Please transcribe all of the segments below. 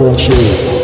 control.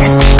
Thank